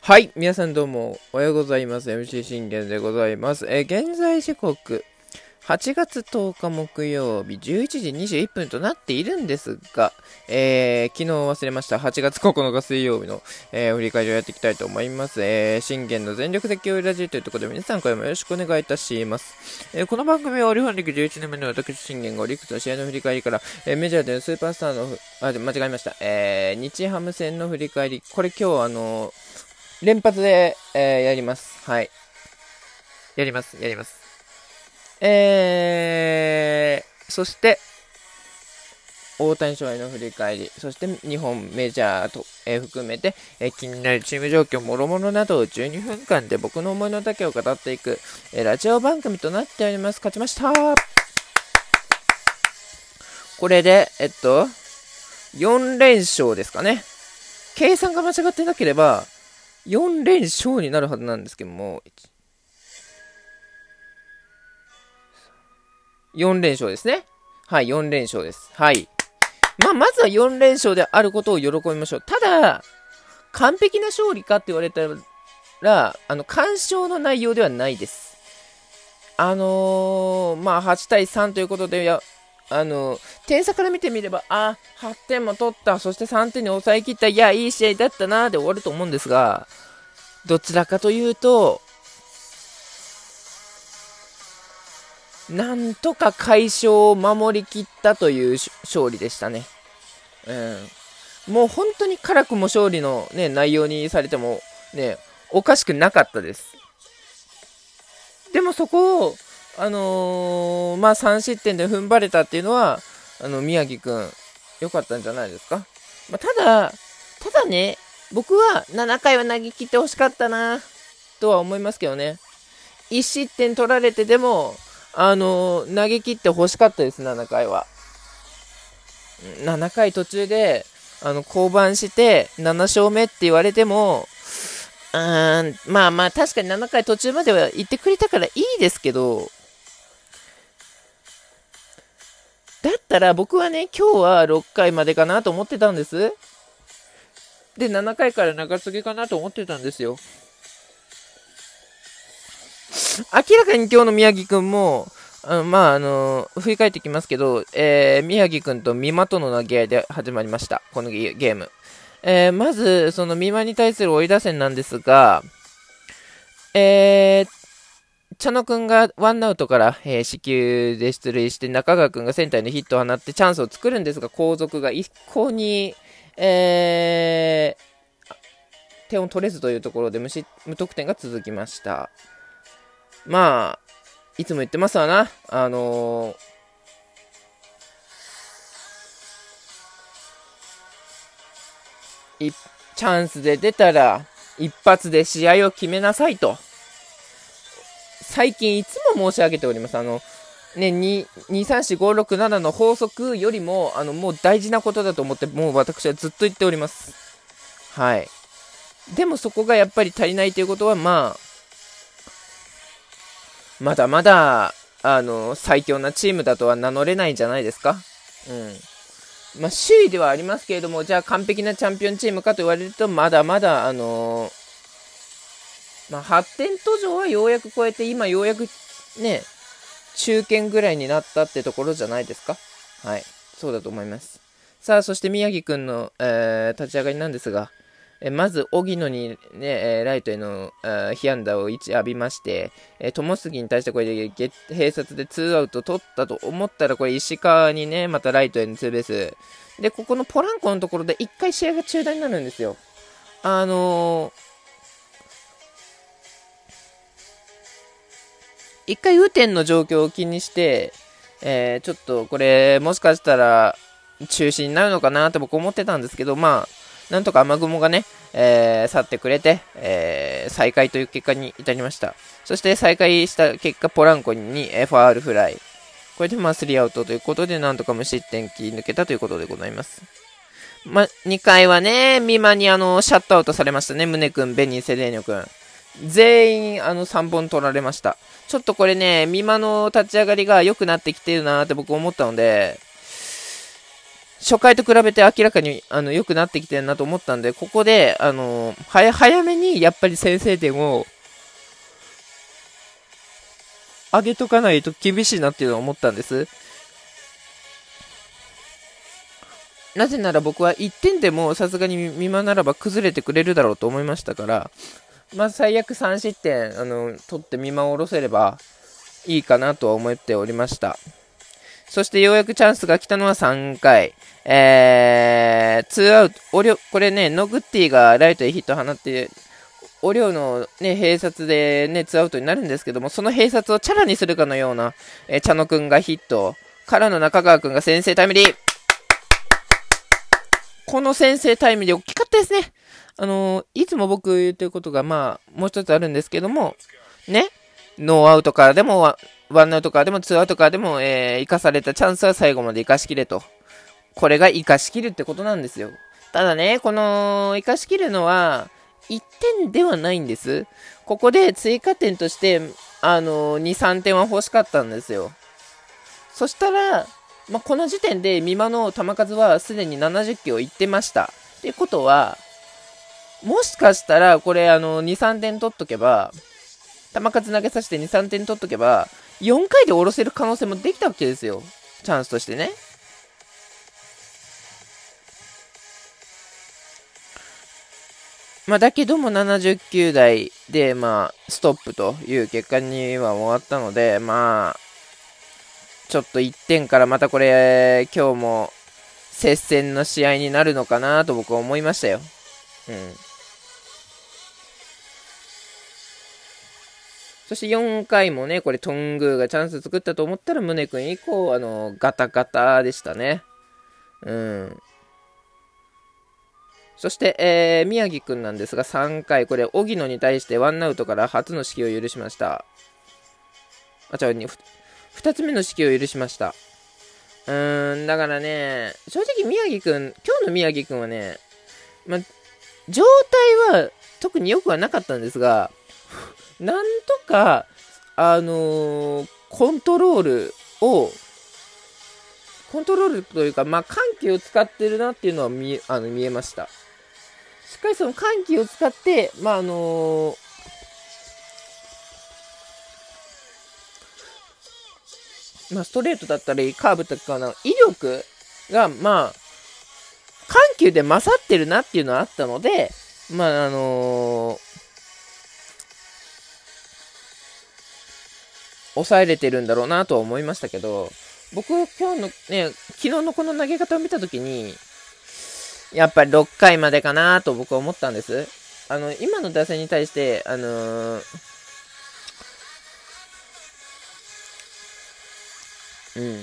はい、皆さんどうもおはようございます。MC 信玄でございます。え現在時刻、8月10日木曜日11時21分となっているんですが、えー、昨日忘れました8月9日水曜日の、えー、振り返りをやっていきたいと思います。えー、信玄の全力絶叫ラジオというところで皆さん今夜もよろしくお願いいたします。えー、この番組はオリファン歴11年目の私信玄がオリックスの試合の振り返りから、えー、メジャーでのスーパースターの、あ、間違えました。えー、日ハム戦の振り返り、これ今日あの連発で、えー、やります。はい。やります、やります。えー、そして、大谷翔平の振り返り、そして日本メジャーと、えー、含めて、えー、気になるチーム状況、もろもろなどを12分間で僕の思いの丈を語っていく、えー、ラジオ番組となっております。勝ちましたこれで、えっと、4連勝ですかね。計算が間違ってなければ、4連勝になるはずなんですけども、4連勝ですね。はい、4連勝です。はい。まあ、まずは4連勝であることを喜びましょう。ただ、完璧な勝利かって言われたら、あの、干渉の内容ではないです。あのー、まあ、8対3ということで、や、あの、点差から見てみれば、あ、8点も取った、そして3点に抑えきった、いや、いい試合だったな、で終わると思うんですが、どちらかというと、なんとか解消を守りきったという勝利でしたね。うん。もう本当に辛くも勝利のね、内容にされてもね、おかしくなかったです。でもそこを、あのー、まあ3失点で踏ん張れたっていうのは、あの、宮城くん、良かったんじゃないですか？まあ、ただ、ただね、僕は7回は投げ切ってほしかったな、とは思いますけどね。1失点取られてでも、あのー、投げ切ってほしかったです、7回は。7回途中で、あの、降板して、7勝目って言われても、うーん、まあまあ、確かに7回途中までは行ってくれたからいいですけど、だったら僕はね、今日は6回までかなと思ってたんです。で、7回から中継ぎかなと思ってたんですよ。明らかに今日の宮城くんも、あまあ、あの振り返ってきますけど、えー、宮城くんと美馬との投げ合いで始まりました。このゲーム。えー、まず、その美馬に対する追い打線なんですが、えー、茶野くんがワンアウトから、えー、死球で出塁して、中川くんがセンターにヒットを放ってチャンスを作るんですが、後続が一向に、えー、点を取れずというところで無無得点が続きました。まあ、いつも言ってますわな。あのー、チャンスで出たら、一発で試合を決めなさいと。最近いつも申し上げております。あの、ね、234567の法則よりも、あの、もう大事なことだと思って、もう私はずっと言っております。はい。でもそこがやっぱり足りないということは、まあ、まだまだ、あの、最強なチームだとは名乗れないんじゃないですか？うん。まあ、首位ではありますけれども、じゃあ完璧なチャンピオンチームかと言われると、まだまだ、あのーまあ、発展途上はようやく超えて、今ようやくね、中堅ぐらいになったってところじゃないですか？はい。そうだと思います。さあ、そして宮城くんの、えー、立ち上がりなんですが、えまず、荻野にね、ライトへの、被安打を1浴びまして、え友杉に対してこれで併殺で2アウト取ったと思ったら、これ石川にね、またライトへのツーベース。で、ここのポランコのところで1回試合が中断になるんですよ。あのー一回雨天の状況を気にして、えー、ちょっとこれ、もしかしたら中止になるのかなと僕思ってたんですけど、まあ、なんとか雨雲がね、えー、去ってくれて、えー、再開という結果に至りました。そして再開した結果、ポランコに、えファールフライ。これでまあ3アウトということで、なんとか無失点切り抜けたということでございます。ま、2回はね、美馬にあの、シャットアウトされましたね。宗君、ベニー、セデーニョ君。全員、あの、三凡取られました。ちょっとこれね、美馬の立ち上がりが良くなってきてるなって僕思ったので、初回と比べて明らかにあの良くなってきてるなと思ったんで、ここで、あの早早めにやっぱり先制点を上げとかないと厳しいなっていうのは思ったんです。なぜなら僕は1点でもさすがに見間ならば崩れてくれるだろうと思いましたから、まあ、最悪3失点あの取って見間を下ろせればいいかなとは思っておりました。そしてようやくチャンスが来たのは3回。えー、ツーアウト、おりょ、これね、ノグッティがライトへヒット放って、おりょうのね、併殺でね、ツーアウトになるんですけども、その併殺をチャラにするかのような、えー、茶野くんがヒット、からの中川くんが先制タイムリー。この先制タイムリー大きかったですね。あのー、いつも僕言ってることが、まあ、もう一つあるんですけども、ね、ノーアウトからでもワ、ンアウトからでもツーアウトからでも、えー、生かされたチャンスは最後まで生かしきれと。これが生かしきるってことなんですよ。ただね、この、生かしきるのは、1点ではないんです。ここで追加点として、あのー、2、3点は欲しかったんですよ。そしたら、まあ、この時点で美馬の球数はすでに70球をいってました。ってことは、もしかしたら、これ、あの、2、3点取っとけば、球数投げさせて2、3点取っとけば、4回で下ろせる可能性もできたわけですよ。チャンスとしてね。まあ、だけども79台で、まあ、ストップという結果には終わったので、まあ、ちょっと1点からまたこれ、今日も接戦の試合になるのかなと僕は思いましたよ。うん。そして4回もね、これトングーがチャンス作ったと思ったら、宗君以降、あの、ガタガタでしたね。うん。そして、えー、宮城君なんですが、3回、これ、荻野に対してワンアウトから初の指揮を許しました。あ、違う、2, つ目の指揮を許しました。うーん、だからね、正直宮城君、今日の宮城君はね、ま、状態は特に良くはなかったんですが、なんとか、あのー、コントロールを、コントロールというか、まあ、緩急を使ってるなっていうのは見あの見えました。しっかりその緩急を使って、まあ、あのー、まあ、ストレートだったり、カーブとかの威力が、まあ、緩急で勝ってるなっていうのはあったので、まあ、あのー抑えれてるんだろうなとは思いましたけど、僕、今日のね、昨日のこの投げ方を見たときに、やっぱり6回までかなと僕は思ったんです。あの、今の打線に対して、あのー、うん。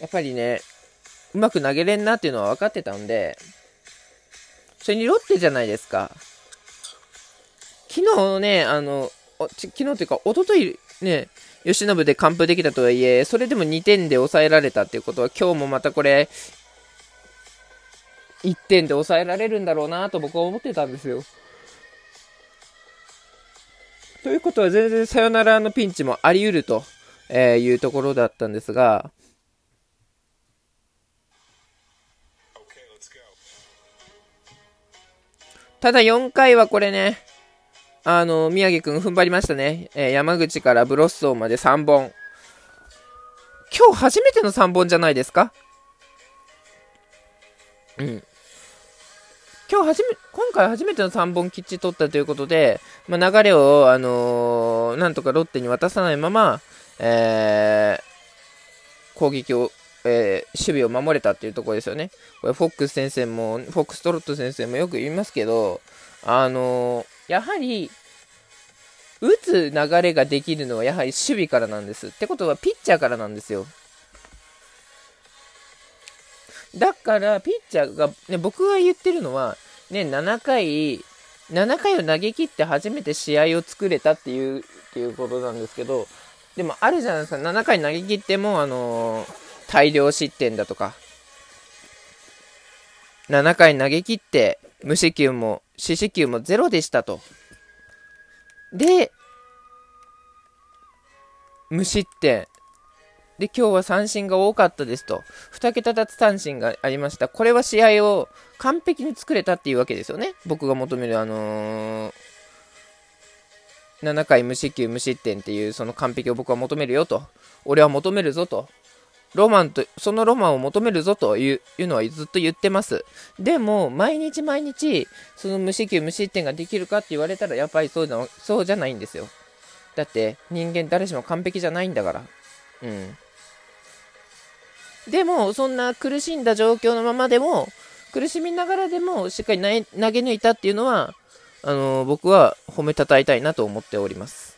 やっぱりね、うまく投げれんなっていうのは分かってたんで、それにロッテじゃないですか。昨日ね、あの、昨日というか、一昨日ね、吉信で完封できたとはいえ、それでも2点で抑えられたっていうことは、今日もまたこれ、1点で抑えられるんだろうなと僕は思ってたんですよ。ということは全然サヨナラのピンチもあり得ると、えいうところだったんですが、ただ4回はこれね、あの、宮城くん踏ん張りましたね。えー、山口からブロッソーまで3本。今日初めての3本じゃないですか？うん。今日初め、今回初めての3本きっちり取ったということで、まあ、流れを、あのー、なんとかロッテに渡さないまま、えー、攻撃を、えー、守備を守れたっていうところですよね。これ、フォックス先生も、フォックストロット先生もよく言いますけど、あのーやはり、打つ流れができるのはやはり守備からなんです。ってことはピッチャーからなんですよ。だから、ピッチャーが、ね、僕が言ってるのは、ね、7回、7回を投げ切って初めて試合を作れたっていう、っていうことなんですけど、でもあるじゃないですか、7回投げ切っても、あのー、大量失点だとか、7回投げ切って、無四球も、四死球もゼロでしたと。で、無失点。で、今日は三振が多かったですと。2桁奪三振がありました。これは試合を完璧に作れたっていうわけですよね。僕が求める、あのー、7回無四球無失点っていうその完璧を僕は求めるよと。俺は求めるぞと。ロマンと、そのロマンを求めるぞというのはずっと言ってます。でも、毎日毎日、その無四球無失点ができるかって言われたら、やっぱりそうじゃそうじゃないんですよ。だって、人間誰しも完璧じゃないんだから。うん。でも、そんな苦しんだ状況のままでも、苦しみながらでも、しっかり投げ抜いたっていうのは、あのー、僕は褒めたたえたいなと思っております。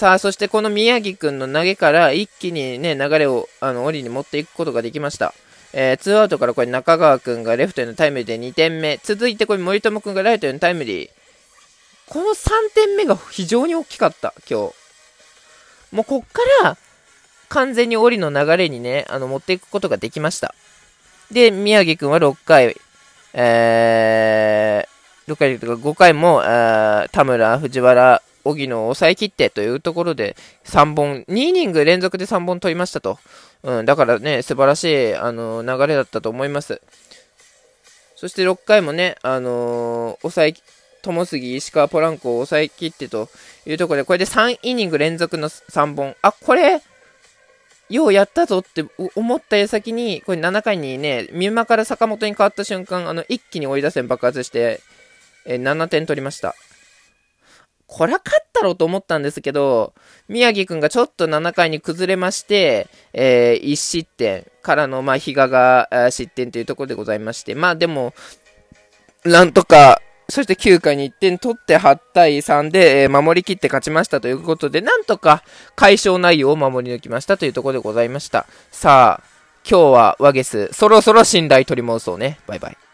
さあ、そしてこの宮城くんの投げから一気にね、流れを、あの、折に持っていくことができました。えー、ツーアウトからこれ中川くんがレフトへのタイムリーで2点目。続いてこれ森友くんがライトへのタイムリー。この3点目が非常に大きかった、今日。もうこっから、完全に檻の流れにね、あの、持っていくことができました。で、宮城くんは6回、えー、6回とか5回も、田村、藤原、荻野を抑え切ってというところで3本、2イニング連続で3本取りましたと。うん、だからね、素晴らしい、あの流れだったと思います。そして6回もね、あのー、抑え、友杉、石川、ポランコを抑え切ってというところで、これで3イニング連続の3本。あ、これ、ようやったぞって思った矢先に、これ7回にね、三馬から坂本に変わった瞬間、あの、一気に追い出せ爆発して、え、7点取りました。これは勝ったろうと思ったんですけど、宮城くんがちょっと7回に崩れまして、えー、1失点からの、まあ、比嘉が失点というところでございまして、まあでも、なんとか、そして9回に1点取って8対3で、えー、守りきって勝ちましたということで、なんとか解消内容を守り抜きましたというところでございました。さあ、今日はワゲス、そろそろ信頼取り戻そうね。バイバイ。